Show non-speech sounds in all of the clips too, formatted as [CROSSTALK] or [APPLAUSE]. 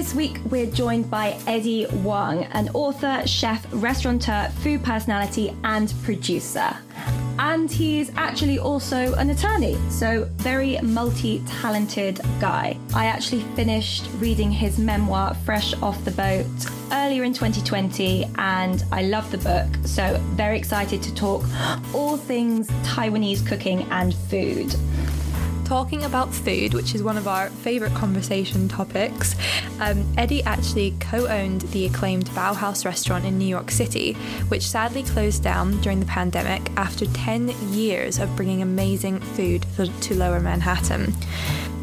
This week, we're joined by Eddie Huang, an author, chef, restaurateur, food personality, and producer. And he's actually also an attorney, so very multi talented guy. I actually finished reading his memoir, Fresh Off the Boat, earlier in 2020, and I love the book, so very excited to talk [GASPS] all things Taiwanese cooking and food talking about food, which is one of our favourite conversation topics, um, Eddie actually co owned the acclaimed BaoHaus restaurant in New York City, which sadly closed down during the pandemic after 10 years of bringing amazing food to Lower Manhattan.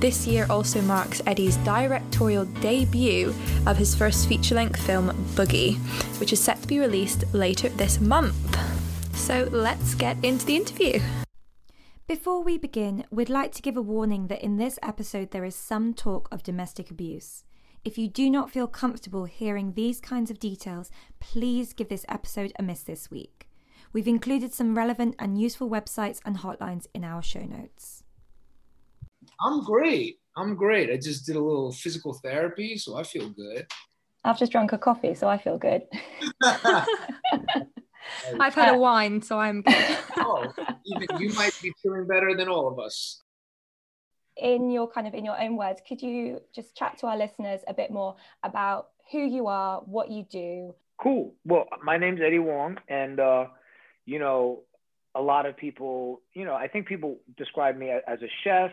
This year also marks Eddie's directorial debut of his first feature length film, Boogie, which is set to be released later this month. So let's get into the interview. Before we begin, we'd like to give a warning that in this episode there is some talk of domestic abuse. If you do not feel comfortable hearing these kinds of details, please give this episode a miss this week. We've included some relevant and useful websites and hotlines in our show notes. I'm great. I'm great. I just did a little physical therapy, so I feel good. I've just drunk a coffee, so I feel good. [LAUGHS] [LAUGHS] I've had a wine, so I'm good. [LAUGHS] oh, even you might be feeling better than all of us. In your kind of in your own words, could you just chat to our listeners a bit more about who you are, what you do? Cool. Well, my name's Eddie Huang, and uh, you know, a lot of people, you know, I think people describe me as a chef,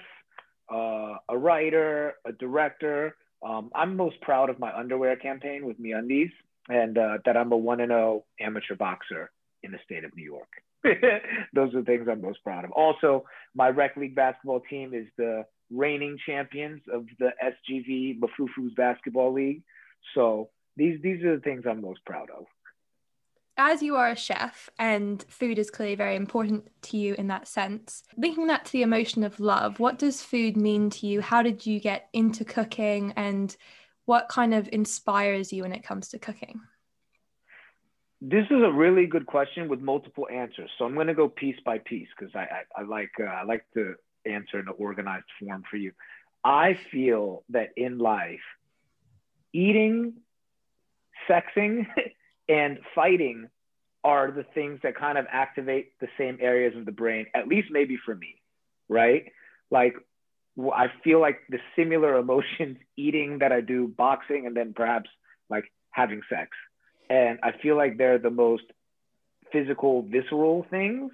uh, a writer, a director. Um, I'm most proud of my underwear campaign with MeUndies and uh, that I'm a one and zero oh amateur boxer in the state of New York. [LAUGHS] Those are the things I'm most proud of. Also, my rec league basketball team is the reigning champions of the SGV Mafufu's basketball league. So these these are the things I'm most proud of. As you are a chef and food is clearly very important to you in that sense, linking that to the emotion of love, what does food mean to you? How did you get into cooking and what kind of inspires you when it comes to cooking? This is a really good question with multiple answers. So I'm going to go piece by piece because I, I, I, like uh, I like to answer in an organized form for you. I feel that in life, eating, sexing, [LAUGHS] and fighting are the things that kind of activate the same areas of the brain, at least maybe for me, right? Like I feel like the similar emotions eating that I do boxing and then perhaps like having sex. And I feel like they're the most physical, visceral things.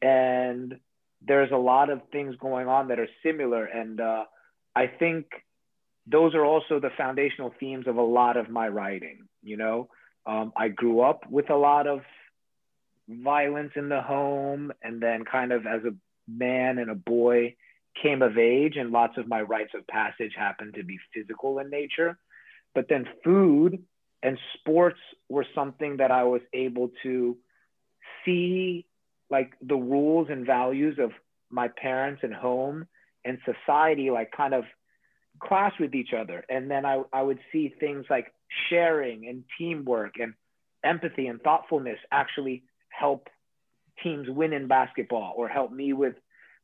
And there's a lot of things going on that are similar. And uh, I think those are also the foundational themes of a lot of my writing. You know, um, I grew up with a lot of violence in the home. And then, kind of as a man and a boy, came of age and lots of my rites of passage happened to be physical in nature. But then food and sports were something that I was able to see like the rules and values of my parents and home and society like kind of clash with each other. And then I, I would see things like sharing and teamwork and empathy and thoughtfulness actually help teams win in basketball or help me with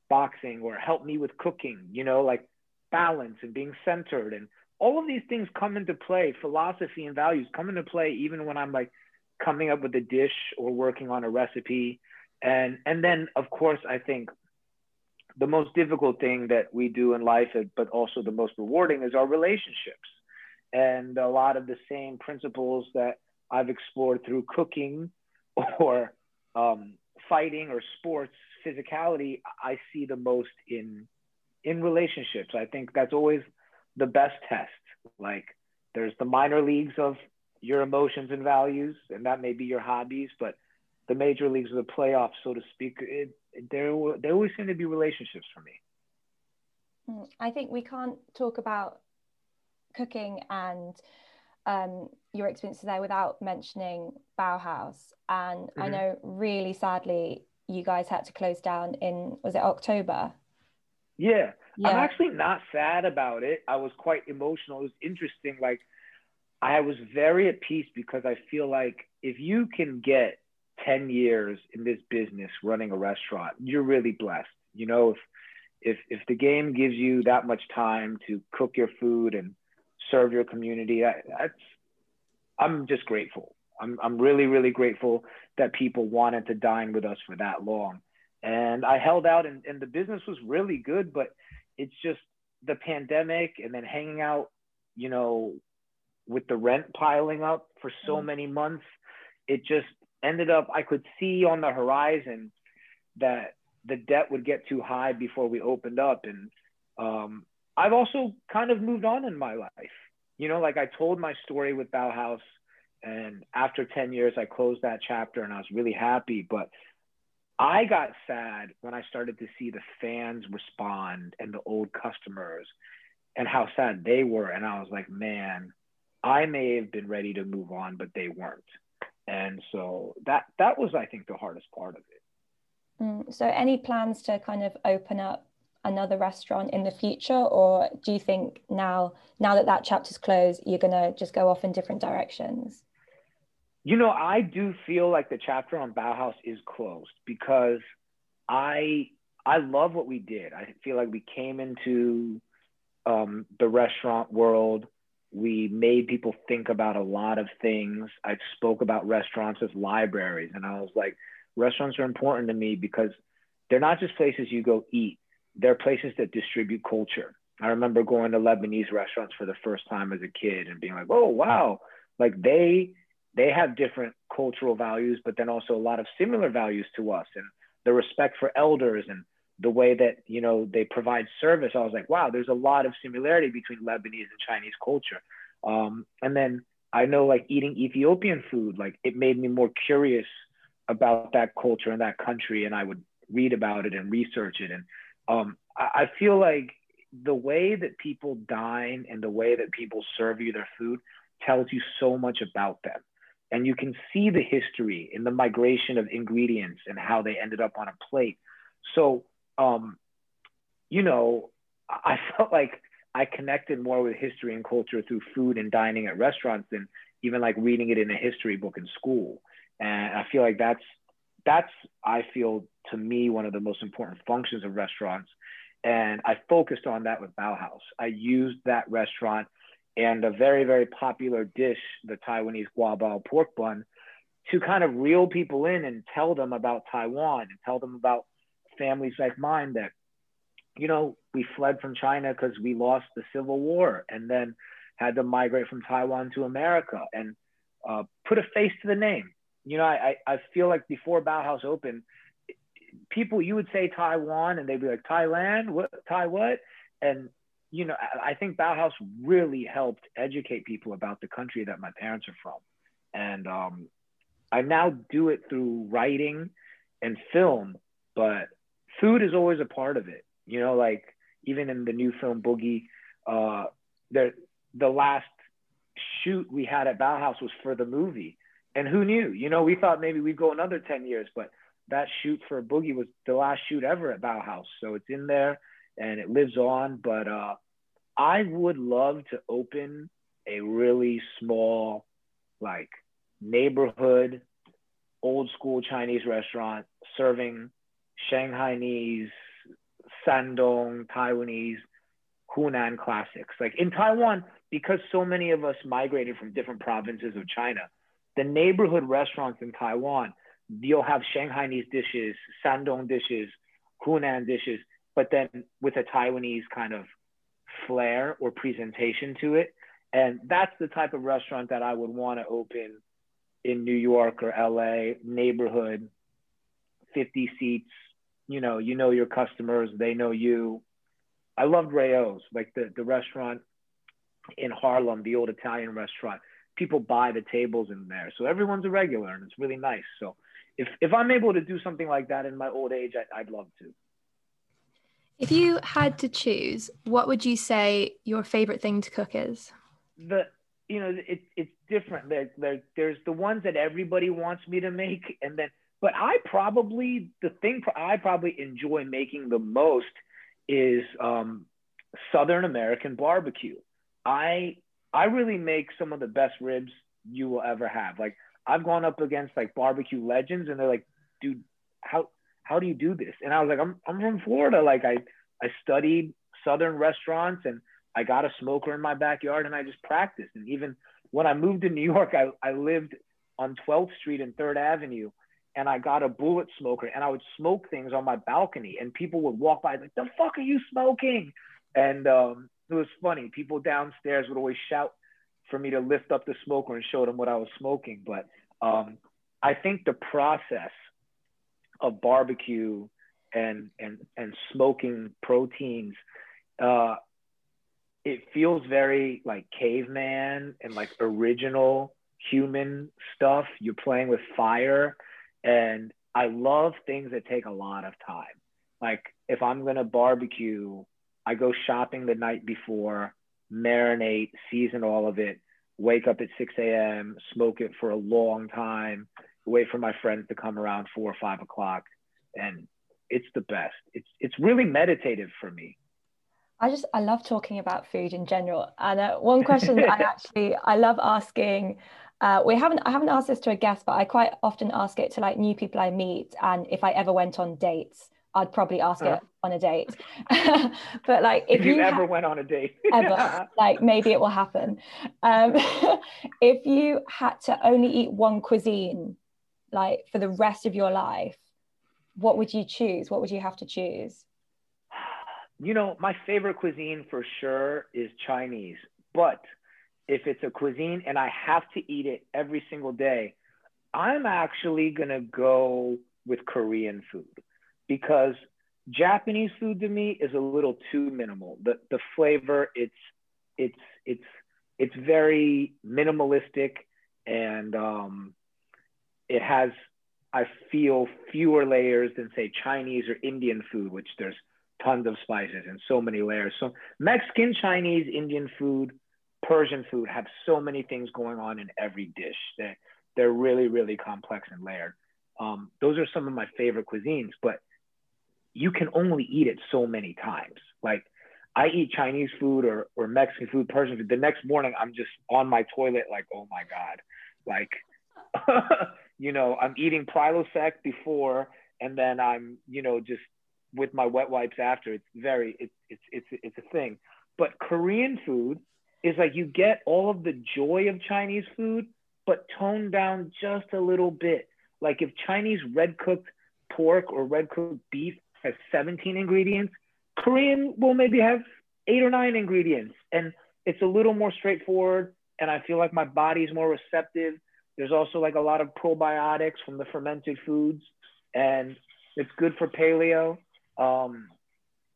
boxing or help me with cooking, you know, like balance and being centered and all of these things come into play. Philosophy and values come into play even when I'm like coming up with a dish or working on a recipe. And and then of course I think the most difficult thing that we do in life, but also the most rewarding, is our relationships. And a lot of the same principles that I've explored through cooking [LAUGHS] or um, fighting or sports physicality I see the most in in relationships. I think that's always the best test. Like there's the minor leagues of your emotions and values, and that may be your hobbies, but the major leagues of the playoffs, so to speak, it, there there always seem to be relationships for me. Hmm, I think we can't talk about cooking and um, your experiences there without mentioning BaoHaus. And mm-hmm. I know, really sadly, you guys had to close down in was it October? Yeah. yeah. I'm actually not sad about it. I was quite emotional. It was interesting. Like I was very at peace because I feel like if you can get 10 years in this business running a restaurant, you're really blessed. You know, if if if the game gives you that much time to cook your food and serve your community. I, that's I'm just grateful. I'm I'm really really grateful that people wanted to dine with us for that long, and I held out, and, and the business was really good. But it's just the pandemic, and then hanging out, you know, with the rent piling up for so mm. many months, it just ended up. I could see on the horizon that the debt would get too high before we opened up, and um, I've also kind of moved on in my life. You know, like I told my story with BaoHaus, and after 10 years, I closed that chapter and I was really happy. But I got sad when I started to see the fans respond and the old customers and how sad they were. And I was like, man, I may have been ready to move on, but they weren't. And so that that was, I think, the hardest part of it. Mm, so, any plans to kind of open up another restaurant in the future or do you think now now that that chapter's closed you're going to just go off in different directions you know i do feel like the chapter on BaoHaus is closed because i i love what we did. I feel like we came into um, the restaurant world. We made people think about a lot of things. I spoke about restaurants as libraries and i was like restaurants are important to me because they're not just places you go eat. They're places that distribute culture. I remember going to Lebanese restaurants for the first time as a kid and being like, oh wow, like they they have different cultural values, but then also a lot of similar values to us and the respect for elders and the way that you know they provide service. I was like, wow, there's a lot of similarity between Lebanese and Chinese culture. Um, and then I know like eating Ethiopian food, like it made me more curious about that culture and that country, and I would read about it and research it and um, I, I feel like the way that people dine and the way that people serve you their food tells you so much about them. And you can see the history in the migration of ingredients and how they ended up on a plate. So, um, you know, I [LAUGHS] felt like I connected more with history and culture through food and dining at restaurants than even like reading it in a history book in school. And I feel like that's that's I feel to me one of the most important functions of restaurants. And I focused on that with BaoHaus. I used that restaurant and a very, very popular dish, the Taiwanese guabao pork bun, to kind of reel people in and tell them about Taiwan and tell them about families like mine that, you know, we fled from China because we lost the Civil War and then had to migrate from Taiwan to America and uh, put a face to the name. You know, I, I feel like before BaoHaus opened, people you would say Taiwan and they'd be like Thailand, what Thai what? And you know, I think BaoHaus really helped educate people about the country that my parents are from. And um, I now do it through writing and film, but food is always a part of it. You know, like even in the new film Boogie, uh, the the last shoot we had at BaoHaus was for the movie. And who knew? You know, we thought maybe we'd go another 10 years, but that shoot for Boogie was the last shoot ever at BaoHaus. So it's in there and it lives on. But uh, I would love to open a really small, like neighborhood, old school Chinese restaurant serving Shanghainese, Shandong, Taiwanese, Hunan classics. Like in Taiwan, because so many of us migrated from different provinces of China, the neighborhood restaurants in Taiwan you'll have Shanghainese dishes, Shandong dishes, Hunan dishes, but then with a Taiwanese kind of flair or presentation to it. And that's the type of restaurant that I would want to open in New York or LA, neighborhood, 50 seats. You know, you know your customers, they know you. I loved Rao's, like the, the restaurant in Harlem, the old Italian restaurant. People buy the tables in there. So everyone's a regular and it's really nice. So if if I'm able to do something like that in my old age, I, I'd love to. If you had to choose, what would you say your favorite thing to cook is? The you know it, it's different. There, there, there's the ones that everybody wants me to make, and then but I probably the thing I probably enjoy making the most is um, Southern American barbecue. I I really make some of the best ribs you will ever have. Like I've gone up against like barbecue legends, and they're like, dude, how how do you do this? And I was like, I'm I'm from Florida. Like I I studied southern restaurants, and I got a smoker in my backyard and I just practiced. And even when I moved to New York, I, I lived on 12th Street and 3rd Avenue and I got a bullet smoker and I would smoke things on my balcony and people would walk by like, the fuck are you smoking? And um, it was funny. People downstairs would always shout for me to lift up the smoker and show them what I was smoking. But um, I think the process of barbecue and and and smoking proteins, uh, it feels very like caveman and like original human stuff. You're playing with fire, and I love things that take a lot of time. Like if I'm gonna barbecue, I go shopping the night before, marinate, season all of it, wake up at 6 a.m., smoke it for a long time, wait for my friends to come around four or five o'clock, and it's the best. It's it's really meditative for me. I just I love talking about food in general, and uh, one question I [LAUGHS] actually I love asking. Uh, we haven't I haven't asked this to a guest, but I quite often ask it to like new people I meet, and if I ever went on dates, I'd probably ask uh-huh. it on a date. [LAUGHS] but like if, if you, you, ever ha- went on a date, [LAUGHS] ever, like maybe it will happen. Um, if you had to only eat one cuisine, like for the rest of your life, what would you choose? What would you have to choose? You know, my favorite cuisine for sure is Chinese. But if it's a cuisine and I have to eat it every single day, I'm actually going to go with Korean food because Japanese food to me is a little too minimal. The the flavor, it's it's it's it's very minimalistic and um, it has I feel fewer layers than say Chinese or Indian food, which there's tons of spices and so many layers. So Mexican, Chinese, Indian food, Persian food have so many things going on in every dish. They're, they're really, really complex and layered. Um, those are some of my favorite cuisines, but you can only eat it so many times. Like I eat Chinese food or, or Mexican food, Persian food. The next morning, I'm just on my toilet, like, oh my God. Like, [LAUGHS] you know, I'm eating Prilosec before, and then I'm, you know, just with my wet wipes after. It's very, it's, it's, it's, it's a thing. But Korean food is like you get all of the joy of Chinese food, but toned down just a little bit. Like if Chinese red cooked pork or red cooked beef has 17 ingredients. Korean will maybe have eight or nine ingredients. And it's a little more straightforward. And I feel like my body's more receptive. There's also like a lot of probiotics from the fermented foods. And it's good for paleo. Um,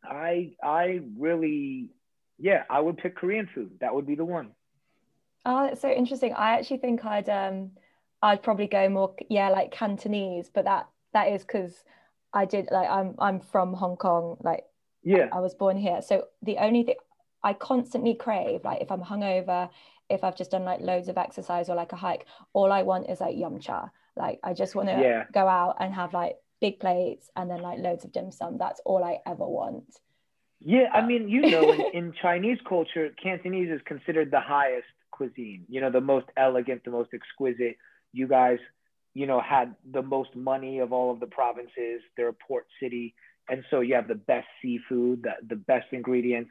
I I really, yeah, I would pick Korean food. That would be the one. Oh, that's so interesting. I actually think I'd um I'd probably go more yeah like Cantonese, but that that is because I did like I'm I'm from Hong Kong. Like yeah, I, I was born here. So the only thing I constantly crave, like if I'm hungover, if I've just done like loads of exercise or like a hike, all I want is like yum cha. Like I just want to yeah. go out and have like big plates and then like loads of dim sum. That's all I ever want. Yeah, I mean, you know, in, [LAUGHS] in Chinese culture, Cantonese is considered the highest cuisine. You know, the most elegant, the most exquisite. You guys you know, had the most money of all of the provinces. They're a port city. And so you have the best seafood, the, the best ingredients.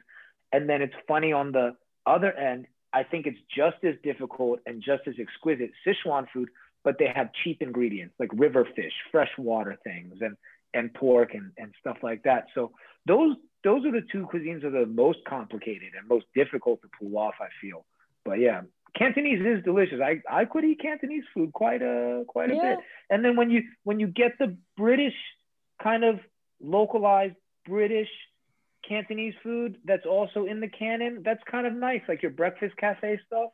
And then it's funny on the other end, I think it's just as difficult and just as exquisite Sichuan food, but they have cheap ingredients like river fish, freshwater things, and and pork and, and stuff like that. So those those are the two cuisines that are the most complicated and most difficult to pull off, I feel. But yeah, Cantonese is delicious. I, I could eat Cantonese food quite a quite a yeah. bit. And then when you when you get the British kind of localized British Cantonese food that's also in the canon, that's kind of nice. Like your breakfast cafe stuff.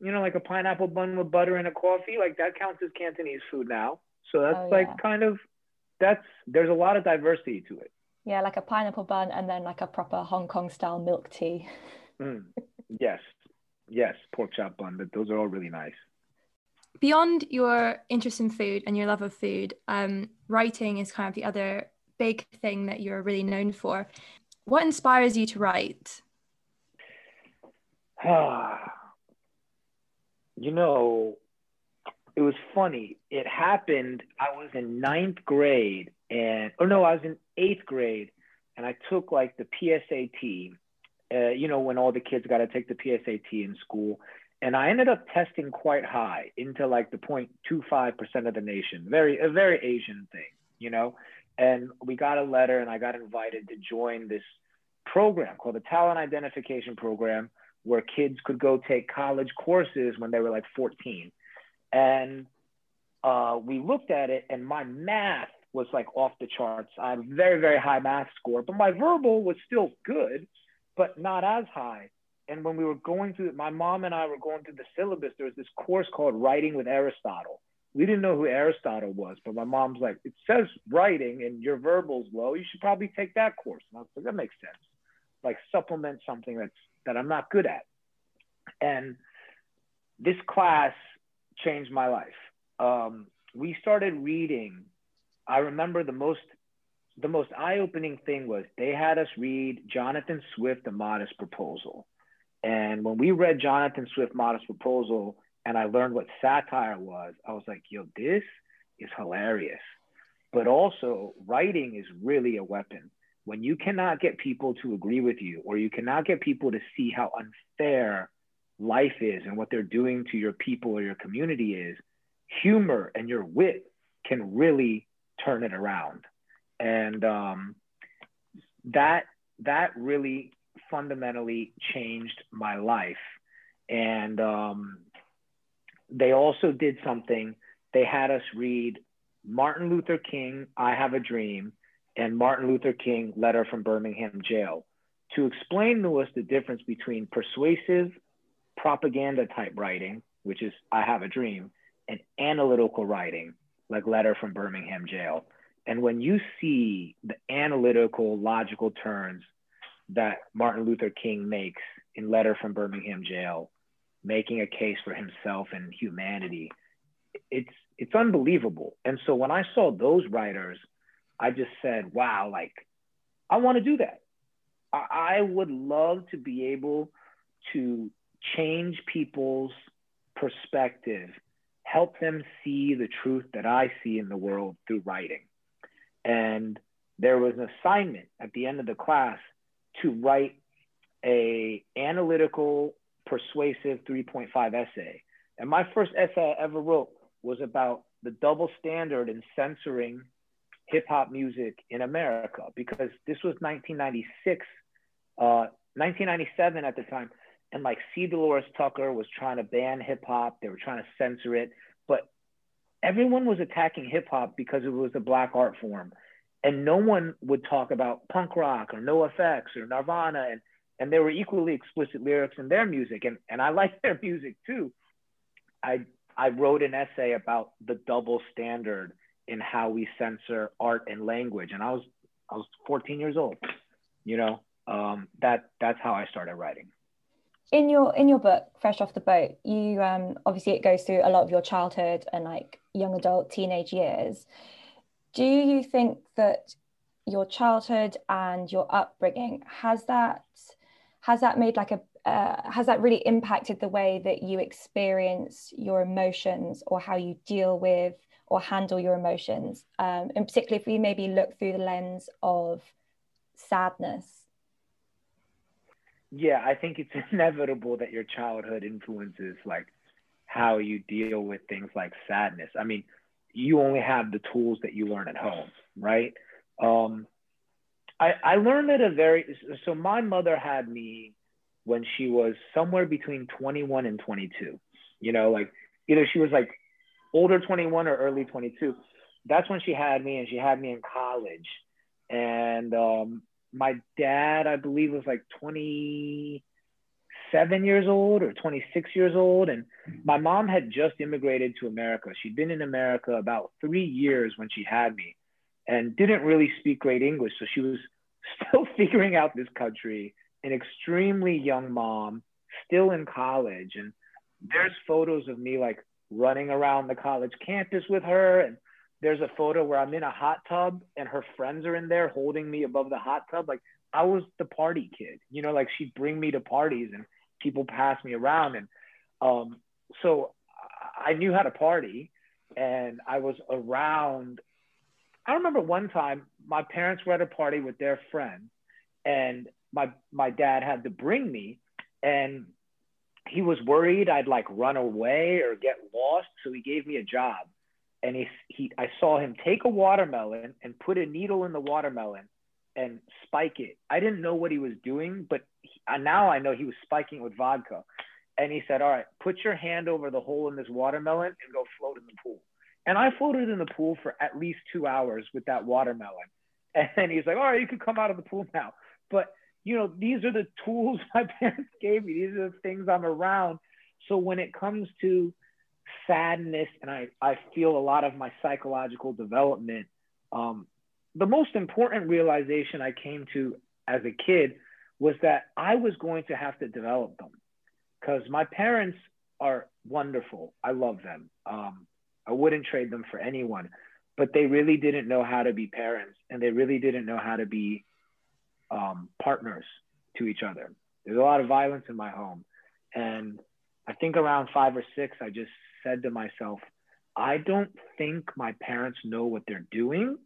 You know, like a pineapple bun with butter and a coffee, like that counts as Cantonese food now. So that's oh, like kind of that's there's a lot of diversity to it. Yeah, like a pineapple bun and then like a proper Hong Kong style milk tea. [LAUGHS] Mm. Yes, yes, pork chop bun. But those are all really nice. Beyond your interest in food and your love of food, um, writing is kind of the other big thing that you're really known for. What inspires you to write? [SIGHS] you know, it was funny. It happened. I was in ninth grade, and oh no, I was in eighth grade, and I took like the PSAT, uh, you know, when all the kids got to take the PSAT in school. And I ended up testing quite high into like the 0.25% of the nation, very, a very Asian thing, you know? And we got a letter and I got invited to join this program called the Talent Identification Program, where kids could go take college courses when they were like 14. And uh, we looked at it, and my math was like off the charts. I had a very, very high math score, but my verbal was still good, but not as high. And when we were going through, my mom and I were going through the syllabus, there was this course called Writing with Aristotle. We didn't know who Aristotle was, but my mom's like, it says writing and your verbal's low. You should probably take that course. And I was like, that makes sense. Like supplement something that's that I'm not good at. And this class changed my life. Um, we started reading. I remember the most the most eye-opening thing was they had us read Jonathan Swift, The Modest Proposal. And when we read Jonathan Swift, Modest Proposal, and I learned what satire was, I was like, yo, this is hilarious. But also, writing is really a weapon. When you cannot get people to agree with you, or you cannot get people to see how unfair life is and what they're doing to your people or your community is, humor and your wit can really turn it around. And um, that that really fundamentally changed my life. And um, they also did something. They had us read Martin Luther King, I Have a Dream, and Martin Luther King, Letter from Birmingham Jail, to explain to us the difference between persuasive propaganda type writing, which is I Have a Dream, and analytical writing, like Letter from Birmingham Jail. And when you see the analytical, logical turns that Martin Luther King makes in Letter from Birmingham Jail, making a case for himself and humanity, it's it's unbelievable. And so when I saw those writers, I just said, wow, like I want to do that. I, I would love to be able to change people's perspective, help them see the truth that I see in the world through writing. And there was an assignment at the end of the class to write a analytical, persuasive 3.5 essay. And my first essay I ever wrote was about the double standard in censoring hip hop music in America because this was 1996, uh, 1997 at the time and like C. Delores Tucker was trying to ban hip hop. They were trying to censor it, but everyone was attacking hip hop because it was a black art form, and no one would talk about punk rock or NOFX or Nirvana, and and there were equally explicit lyrics in their music, and and I [LAUGHS] like their music too. I I wrote an essay about the double standard in how we censor art and language, and I was I was 14 years old. You know, um, that that's how I started writing in your in your book fresh off the boat you um obviously it goes through a lot of your childhood and like young adult teenage years do you think that your childhood and your upbringing has that has that made like a uh, has that really impacted the way that you experience your emotions or how you deal with or handle your emotions um, and particularly if we maybe look through the lens of sadness yeah, I think it's [LAUGHS] inevitable that your childhood influences like how you deal with things like sadness. I mean, you only have the tools that you learn at home, right? Um, I, I learned at a very so my mother had me when she was somewhere between 21 and 22. You know, like either she was like older 21 or early 22. That's when she had me, and she had me in college. And um, my dad, I believe, was like 27 years old or 26 years old. And my mom had just immigrated to America. She'd been in America about three years when she had me and didn't really speak great English. So she was still [LAUGHS] figuring out this country, an extremely young mom, still in college. And there's photos of me like running around the college campus with her and there's a photo where I'm in a hot tub and her friends are in there holding me above the hot tub. Like I was the party kid, you know, like she'd bring me to parties and people pass me around. And um, so I knew how to party and I was around. I remember one time my parents were at a party with their friend and my my dad had to bring me, and he was worried I'd like run away or get lost, so he gave me a job. And he, he I saw him take a watermelon and put a needle in the watermelon and spike it. I didn't know what he was doing, but he, uh, now I know he was spiking it with vodka. And he said, "All right, put your hand over the hole in this watermelon and go float in the pool." And I floated in the pool for at least two hours with that watermelon. And he's like, "All right, you can come out of the pool now." But you know, these are the tools [LAUGHS] my parents gave me. These are the things I'm around. So when it comes to sadness, and I, I feel a lot of my psychological development, um, the most important realization I came to as a kid was that I was going to have to develop them because my parents are wonderful. I love them. Um, I wouldn't trade them for anyone, but they really didn't know how to be parents and they really didn't know how to be um, partners to each other. There's a lot of violence in my home. And I think around five or six, I just said to myself, I don't think my parents know what they're doing.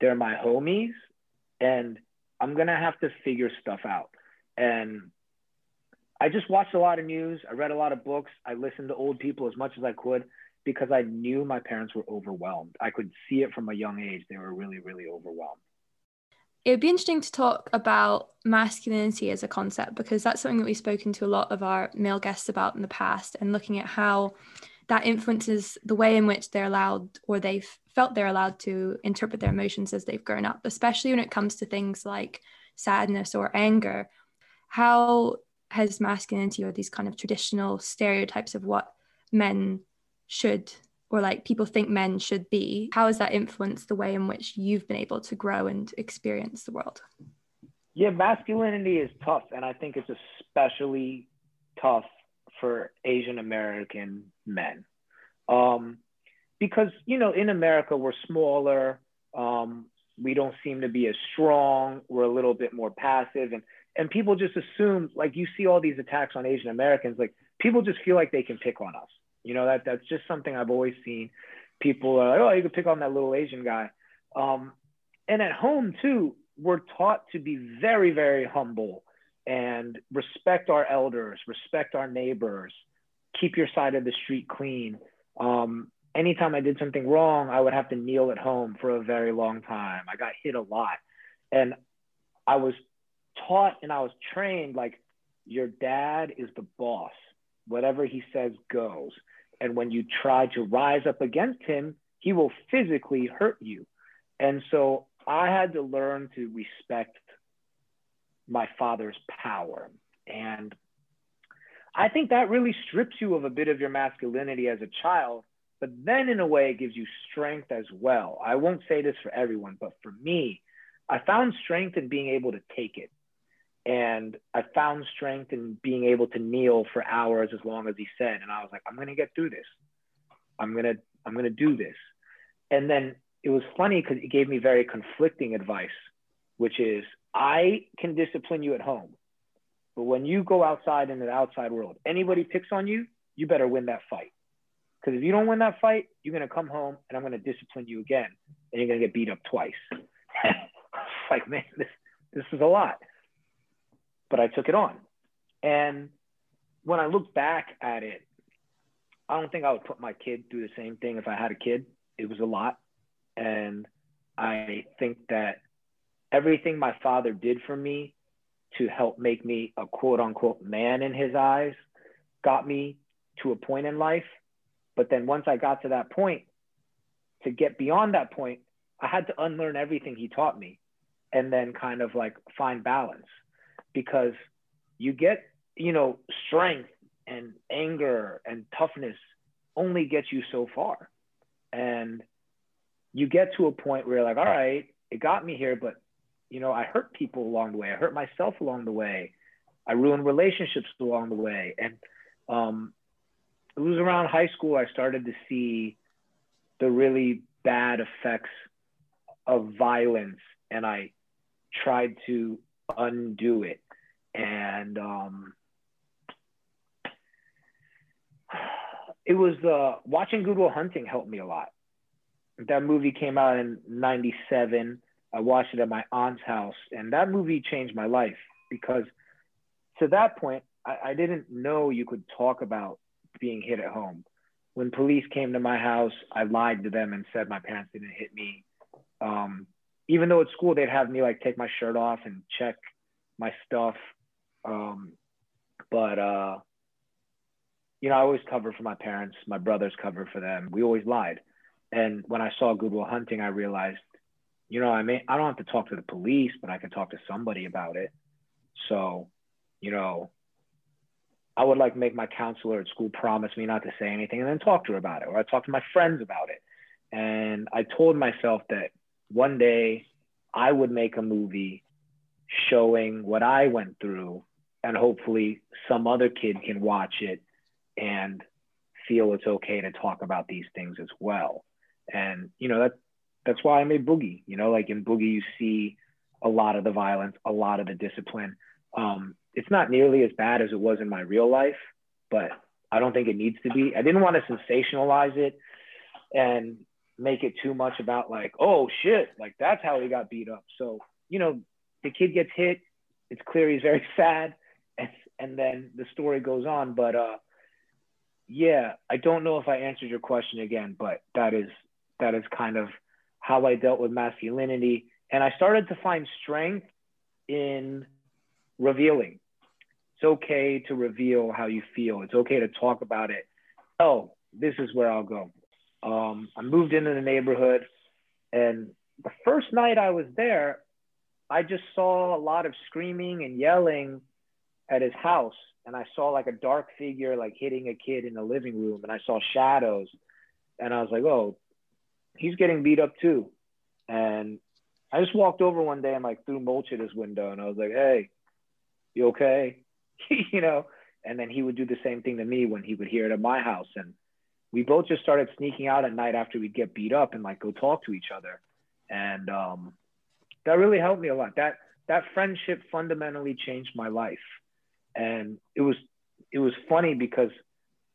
They're my homies. And I'm going to have to figure stuff out. And I just watched a lot of news. I read a lot of books. I listened to old people as much as I could because I knew my parents were overwhelmed. I could see it from a young age. They were really, really overwhelmed it would be interesting to talk about masculinity as a concept because that's something that we've spoken to a lot of our male guests about in the past and looking at how that influences the way in which they're allowed or they've felt they're allowed to interpret their emotions as they've grown up, especially when it comes to things like sadness or anger. How has masculinity or these kind of traditional stereotypes of what men should or like people think men should be how has that influenced the way in which you've been able to grow and experience the world? Yeah masculinity is tough and i think it's especially tough for asian american men. Um, because you know in america we're smaller um, we don't seem to be as strong we're a little bit more passive and and people just assume like you see all these attacks on asian americans like people just feel like they can pick on us you know, that that's just something I've always seen. People are like, oh, you could pick on that little Asian guy. Um, and at home too, we're taught to be very, very humble and respect our elders, respect our neighbors, keep your side of the street clean. Um, anytime I did something wrong, I would have to kneel at home for a very long time. I got hit a lot. And I was taught and I was trained like your dad is the boss. Whatever he says goes. And when you try to rise up against him, he will physically hurt you. And so I had to learn to respect my father's power. And I think that really strips you of a bit of your masculinity as a child, but then in a way it gives you strength as well. I won't say this for everyone, but for me, I found strength in being able to take it. And I found strength in being able to kneel for hours as long as he said. And I was like, I'm gonna get through this. I'm gonna, I'm gonna do this. And then it was funny because he gave me very conflicting advice, which is I can discipline you at home. But when you go outside in the outside world, anybody picks on you, you better win that fight. Because if you don't win that fight, you're gonna come home and I'm gonna discipline you again, and you're gonna get beat up twice. [LAUGHS] like, man, this this is a lot but I took it on. And when I look back at it, I don't think I would put my kid through the same thing if I had a kid. It was a lot. And I think that everything my father did for me to help make me a quote unquote man in his eyes got me to a point in life. But then once I got to that point, to get beyond that point, I had to unlearn everything he taught me and then kind of like find balance because you get, you know, strength and anger and toughness only gets you so far. And you get to a point where you're like, all right, it got me here, but you know, I hurt people along the way. I hurt myself along the way. I ruined relationships along the way. And um, it was around high school I started to see the really bad effects of violence, and I tried to undo it and um, it was uh, watching Good Will Hunting helped me a lot. That movie came out in '97. I watched it at my aunt's house, and that movie changed my life. because to that point, I, I didn't know you could talk about being hit at home. When police came to my house, I lied to them and said my parents didn't hit me. Um, even though at school they'd have me like take my shirt off and check my stuff. Um, but uh, you know, I always covered for my parents. My brothers covered for them. We always lied. And when I saw Good Will Hunting, I realized, you know, I may I don't have to talk to the police, but I can talk to somebody about it. So, you know, I would like make my counselor at school promise me not to say anything and then talk to her about it, or I talk to my friends about it. And I told myself that one day I would make a movie showing what I went through, and hopefully some other kid can watch it and feel it's okay to talk about these things as well. And you know that that's why I made Boogie. You know, like in Boogie, you see a lot of the violence, a lot of the discipline. Um, it's not nearly as bad as it was in my real life, but I don't think it needs to be. I didn't want to sensationalize it and make it too much about like, oh shit, like that's how he got beat up. So, you know, the kid gets hit. It's clear he's very [LAUGHS] sad. And, and then the story goes on. But uh, yeah, I don't know if I answered your question again, but that is that is kind of how I dealt with masculinity. And I started to find strength in revealing. It's okay to reveal how you feel. It's okay to talk about it. Oh, this is where I'll go. Um, I moved into the neighborhood, and the first night I was there, I just saw a lot of screaming and yelling at his house. And I saw like a dark figure like hitting a kid in the living room, and I saw shadows. And I was like, oh, he's getting beat up too. And I just walked over one day and like threw mulch at his window, and I was like, hey, you okay? [LAUGHS] you know, and then he would do the same thing to me when he would hear it at my house. And we both just started sneaking out at night after we'd get beat up and like go talk to each other. And um, that really helped me a lot. That that friendship fundamentally changed my life. And it was it was funny because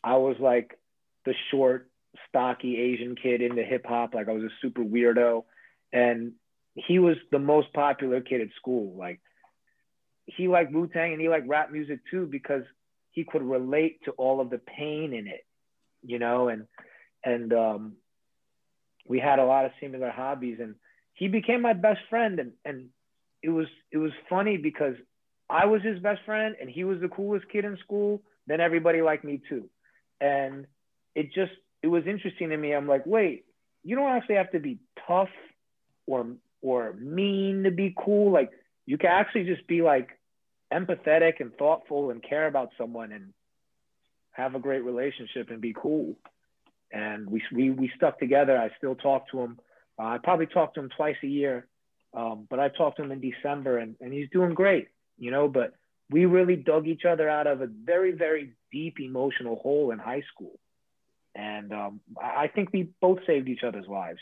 I was like the short, stocky Asian kid into hip hop. Like I was a super weirdo. And he was the most popular kid at school. Like he liked Wu Tang and he liked rap music too because he could relate to all of the pain in it, you know, and and um, we had a lot of similar hobbies and he became my best friend and and it was it was funny because I was his best friend and he was the coolest kid in school. Then everybody liked me too, and it just it was interesting to me. I'm like, wait, you don't actually have to be tough or or mean to be cool. Like you can actually just be like empathetic and thoughtful and care about someone and have a great relationship and be cool. And we, we, we stuck together. I still talk to him. Uh, I probably talk to him twice a year, um, but I talked to him in December and, and he's doing great, you know, but we really dug each other out of a very, very deep emotional hole in high school. And um, I think we both saved each other's lives.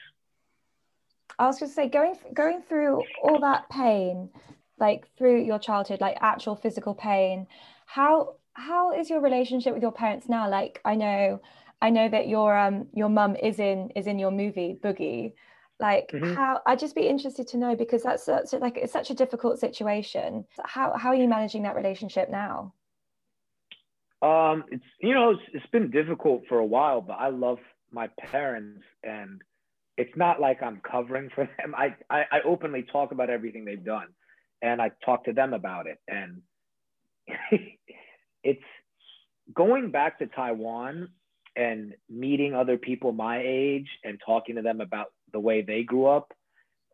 I was just say going going through all that pain, like through your childhood, like actual physical pain. How how is your relationship with your parents now? Like I know I know that your um your mum is in is in your movie Boogie. Like mm-hmm. how I'd just be interested to know because that's such like it's such a difficult situation. How how are you managing that relationship now? Um, it's you know it's, it's been difficult for a while, but I love my parents and it's not like I'm covering for [LAUGHS] them. I, I, I openly talk about everything they've done and I talk to them about it. And [LAUGHS] it's going back to Taiwan and meeting other people my age and talking to them about the way they grew up.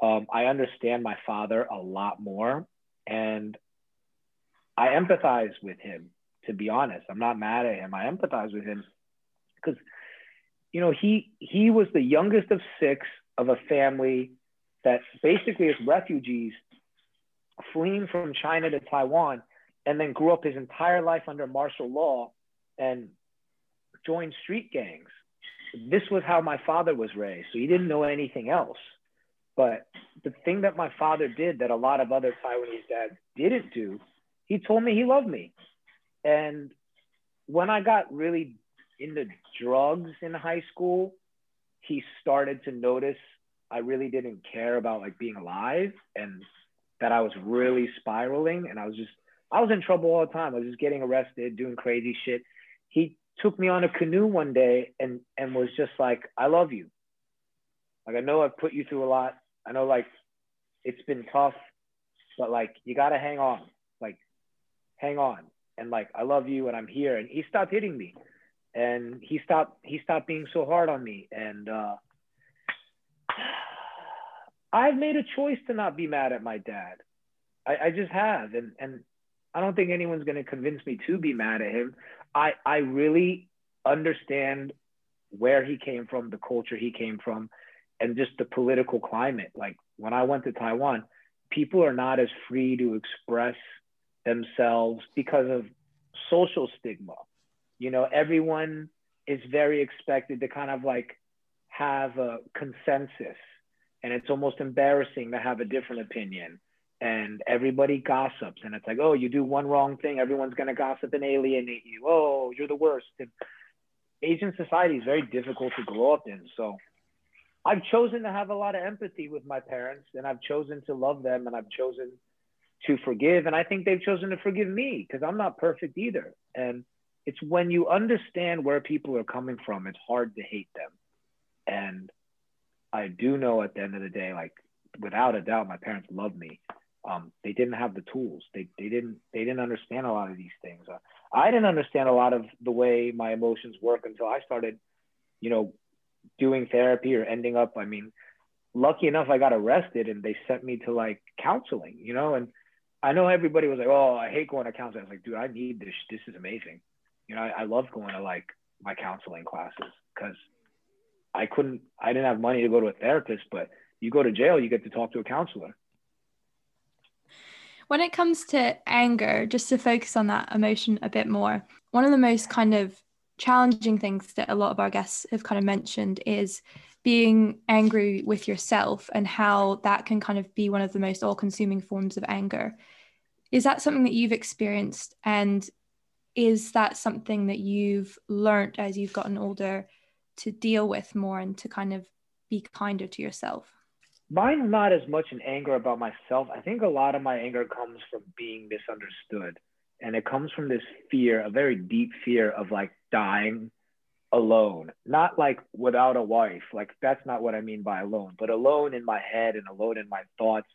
Um, I understand my father a lot more and I empathize with him, to be honest. I'm not mad at him. I empathize with him because you know, he he was the youngest of six of a family that basically is refugees fleeing from China to Taiwan and then grew up his entire life under martial law and joined street gangs. This was how my father was raised. So he didn't know anything else. But the thing that my father did that a lot of other Taiwanese dads didn't do, he told me he loved me. And when I got really into drugs in high school, he started to notice I really didn't care about like being alive and that I was really spiraling and I was just I was in trouble all the time. I was just getting arrested, doing crazy shit. He took me on a canoe one day and and was just like, I love you. Like I know I've put you through a lot. I know like it's been tough, but like you gotta hang on. Like hang on. And like I love you and I'm here. And he stopped hitting me. And he stopped he stopped being so hard on me. And uh I've made a choice to not be mad at my dad. I, I just have. And and I don't think anyone's gonna convince me to be mad at him. I I really understand where he came from, the culture he came from, and just the political climate. Like when I went to Taiwan, people are not as free to express themselves because of social stigma. You know, everyone is very expected to kind of like have a consensus, and it's almost embarrassing to have a different opinion. And everybody gossips, and it's like, oh, you do one wrong thing, everyone's gonna gossip and alienate you. Oh, you're the worst. And Asian society is very difficult to grow up in. So I've chosen to have a lot of empathy with my parents and I've chosen to love them and I've chosen to forgive. And I think they've chosen to forgive me because I'm not perfect either. And it's when you understand where people are coming from, it's hard to hate them. And I do know at the end of the day, like without a doubt, my parents love me. Um, they didn't have the tools. They, they didn't they didn't understand a lot of these things. Uh, I didn't understand a lot of the way my emotions work until I started, you know, doing therapy or ending up, I mean, lucky enough, I got arrested and they sent me to like counseling, you know, and I know everybody was like, oh, I hate going to counseling. I was like, dude, I need this. This is amazing. You know, I, I love going to like my counseling classes because I couldn't, I didn't have money to go to a therapist, but you go to jail, you get to talk to a counselor. When it comes to anger, just to focus on that emotion a bit more, one of the most kind of challenging things that a lot of our guests have kind of mentioned is being angry with yourself and how that can kind of be one of the most all consuming forms of anger. Is that something that you've experienced? And is that something that you've learned as you've gotten older to deal with more and to kind of be kinder to yourself? Mine's not as much an anger about myself. I think a lot of my anger comes from being misunderstood. And it comes from this fear a very deep fear of like dying alone. Not like without a wife. Like that's not what i mean by alone. But alone in my head and alone in my thoughts.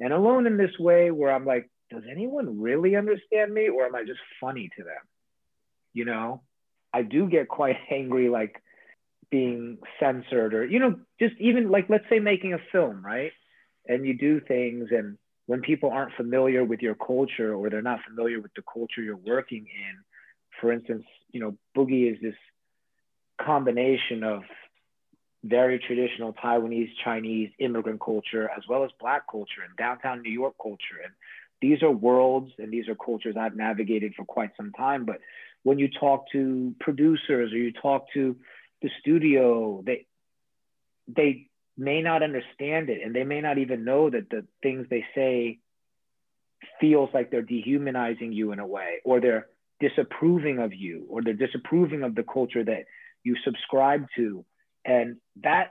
And alone in this way where i'm like does anyone really understand me? Or am i just funny to them? You know? I do get quite [LAUGHS] angry like being censored or you know just even like let's say making a film right and you do things and when people aren't familiar with your culture or they're not familiar with the culture you're working in, for instance, you know, boogie is this combination of very traditional Taiwanese, Chinese immigrant culture, as well as Black culture and downtown New York culture. And these are worlds and these are cultures I've navigated for quite some time. But when you talk to producers or you talk to the studio, they they may not understand it and they may not even know that the things they say feels like they're dehumanizing you in a way or they're disapproving of you or they're disapproving of the culture that you subscribe to. And that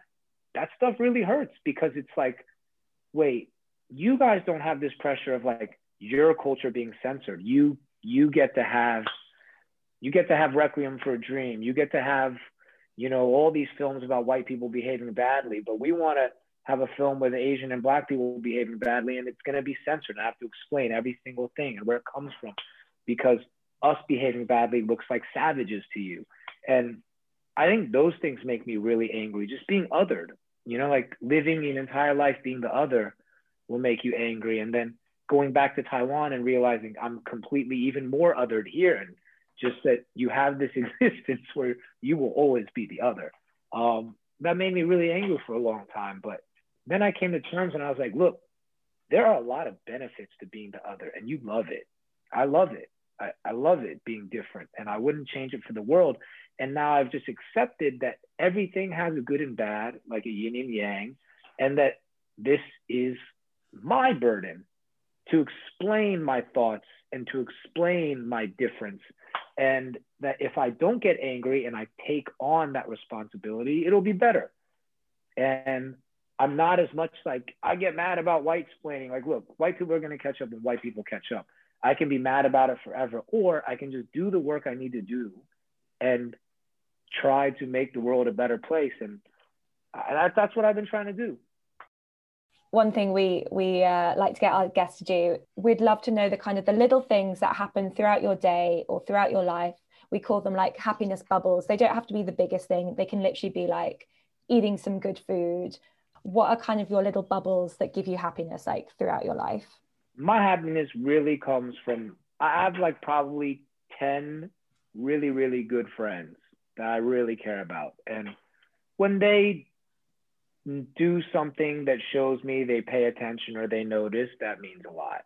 that stuff really hurts because it's like wait you guys don't have this pressure of like your culture being censored. You you get to have you get to have requiem for a dream. You get to have you know, all these films about white people behaving badly, but we want to have a film with Asian and black people behaving badly, and it's going to be censored. I have to explain every single thing and where it comes from because us behaving badly looks like savages to you. And I think those things make me really angry. Just being othered, you know, like living an entire life being the other will make you angry. And then going back to Taiwan and realizing I'm completely even more othered here and just that you have this [LAUGHS] existence where you will always be the other. Um, that made me really angry for a long time. But then I came to terms and I was like, look, there are a lot of benefits to being the other, and you love it. I love it. I, I love it being different, and I wouldn't change it for the world. And now I've just accepted that everything has a good and bad, like a yin and yang, and that this is my burden to explain my thoughts and to explain my difference and that if I don't get angry and I take on that responsibility, it'll be better. And I'm not as much like I get mad about white splaining. Like, look, white people are going to catch up when white people catch up. I can be mad about it forever, or I can just do the work I need to do and try to make the world a better place. And that, that's what I've been trying to do. One thing we we uh, like to get our guests to do, we'd love to know the kind of the little things that happen throughout your day or throughout your life. We call them like happiness bubbles. They don't have to be the biggest thing. They can literally be like eating some good food, what are kind of your little bubbles that give you happiness like throughout your life? My happiness really comes from I have like probably 10 really, really good friends that I really care about. And when they do something that shows me they pay attention or they notice, that means a lot.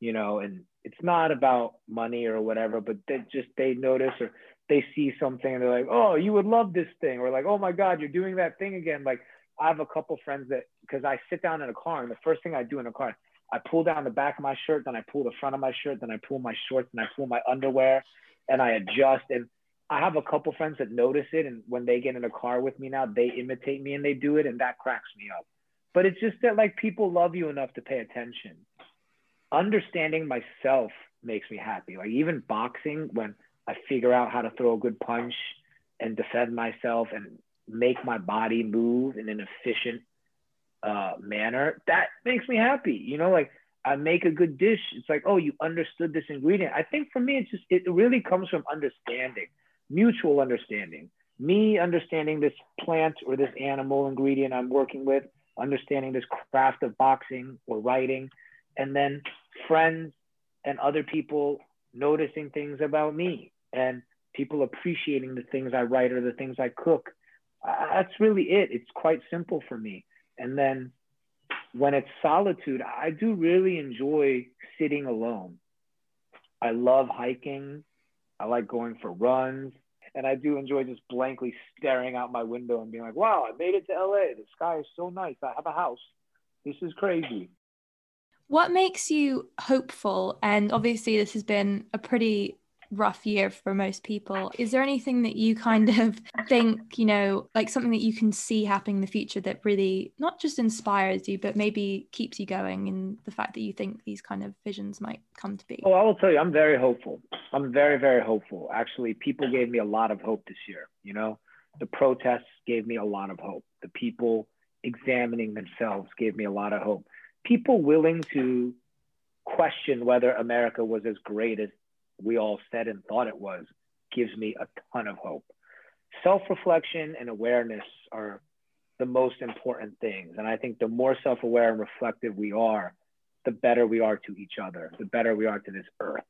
You know, and it's not about money or whatever, but they just they notice or they see something and they're like, oh, you would love this thing, or like, oh my God, you're doing that thing again. Like I have a couple friends that because I sit down in a car and the first thing I do in a car, I pull down the back of my shirt, then I pull the front of my shirt, then I pull my shorts, and I pull my underwear, and I adjust. And I have a couple friends that notice it, and when they get in a car with me now, they imitate me and they do it, and that cracks me up. But it's just that like people love you enough to pay attention. Understanding myself makes me happy. Like even boxing, when I figure out how to throw a good punch and defend myself and make my body move in an efficient uh, manner, that makes me happy. You know, like I make a good dish. It's like, oh, you understood this ingredient. I think for me, it's just, it really comes from understanding, mutual understanding. Me understanding this plant or this animal ingredient I'm working with, understanding this craft of boxing or writing, and then friends and other people noticing things about me and people appreciating the things I write or the things I cook uh, that's really it. It's quite simple for me. And then when it's solitude, I do really enjoy sitting alone. I love hiking. I like going for runs. And I do enjoy just blankly staring out my window and being like, wow, I made it to LA. The sky is so nice. I have a house. This is crazy. What makes you hopeful? And obviously, this has been a pretty rough year for most people. Is there anything that you kind [LAUGHS] of think, you know, like something that you can see happening in the future that really not just inspires you, but maybe keeps you going in the fact that you think these kind of visions might come to be? Oh, I will tell you, I'm very hopeful. I'm very, very hopeful. Actually, people gave me a lot of hope this year. You know, the protests gave me a lot of hope. The people examining themselves gave me a lot of hope. People willing to question whether America was as great as we all said and thought it was gives me a ton of hope. Self reflection and awareness are the most important things. And I think the more self aware and reflective we are, the better we are to each other, the better we are to this earth,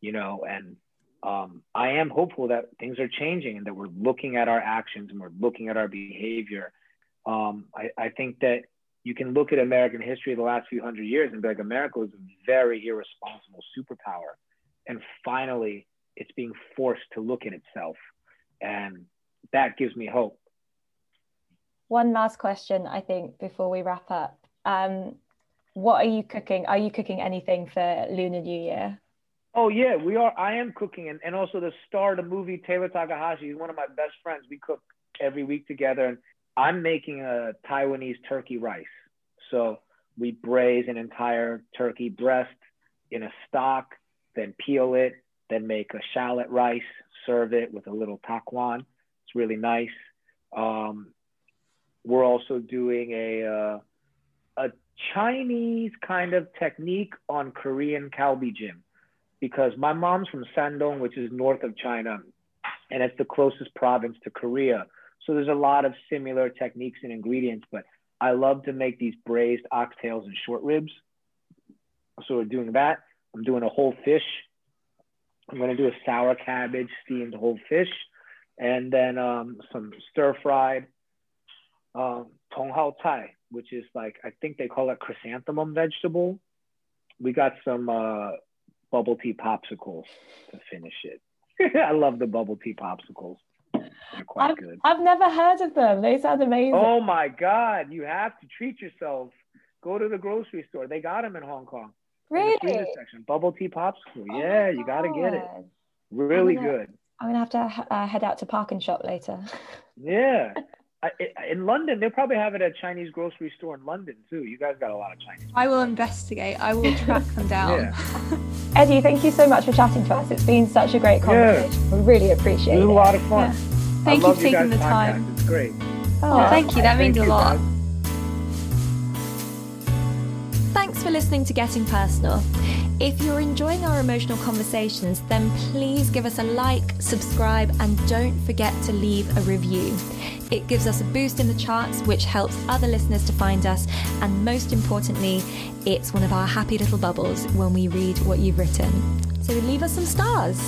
you know. And um, I am hopeful that things are changing and that we're looking at our actions and we're looking at our behavior. Um, I, I think that you can look at American history the last few hundred years and be like, America was a very irresponsible superpower and finally it's being forced to look at itself. And that gives me hope. One last question i think before we wrap up. Um, what are you cooking? Are you cooking anything for lunar new year? Oh yeah we are. I am cooking and, and also the star of the movie taylor takahashi he's one of my best friends. We cook every week together and i'm making a taiwanese turkey rice. So we braise an entire turkey breast in a stock then peel it, then make a shallot rice, serve it with a little takuan. It's really nice. Um, we're also doing a uh, a Chinese kind of technique on Korean kalbi jim because my mom's from Shandong, which is north of China, and it's the closest province to Korea. So there's a lot of similar techniques and ingredients, but I love to make these braised oxtails and short ribs. So we're doing that. I'm doing a whole fish. I'm going to do a sour cabbage steamed whole fish, and then um, some stir fried um, tong hao tai, which is like I think they call it chrysanthemum vegetable. We got some uh, bubble tea popsicles to finish it. [LAUGHS] I love the bubble tea popsicles. They're quite I've, good. I've never heard of them. They sound amazing. Oh my god, you have to treat yourself. Go to the grocery store. They got them in Hong Kong. Really? section. Bubble tea popsicle. Oh yeah, you got to get it. Really I'm gonna, good. I'm gonna have to uh, head out to Park and Shop later. [LAUGHS] Yeah. I, in London, they'll probably have it at a Chinese grocery store in London too. You guys got a lot of Chinese. I will investigate. I will track them [LAUGHS] down. Yeah. [LAUGHS] Eddie, thank you so much for chatting to us. It's been such a great conversation. Yeah. We really appreciate It it. was a lot of fun. Thank I you for taking guys' the podcast. time. It's great. Oh, thank you. That Thank means a lot. guys. Thanks for listening to Getting Personal. If you're enjoying our emotional conversations, then please give us a like, subscribe, and don't forget to leave a review. It gives us a boost in the charts, which helps other listeners to find us, and most importantly, it's one of our happy little bubbles when we read what you've written. So leave us some stars.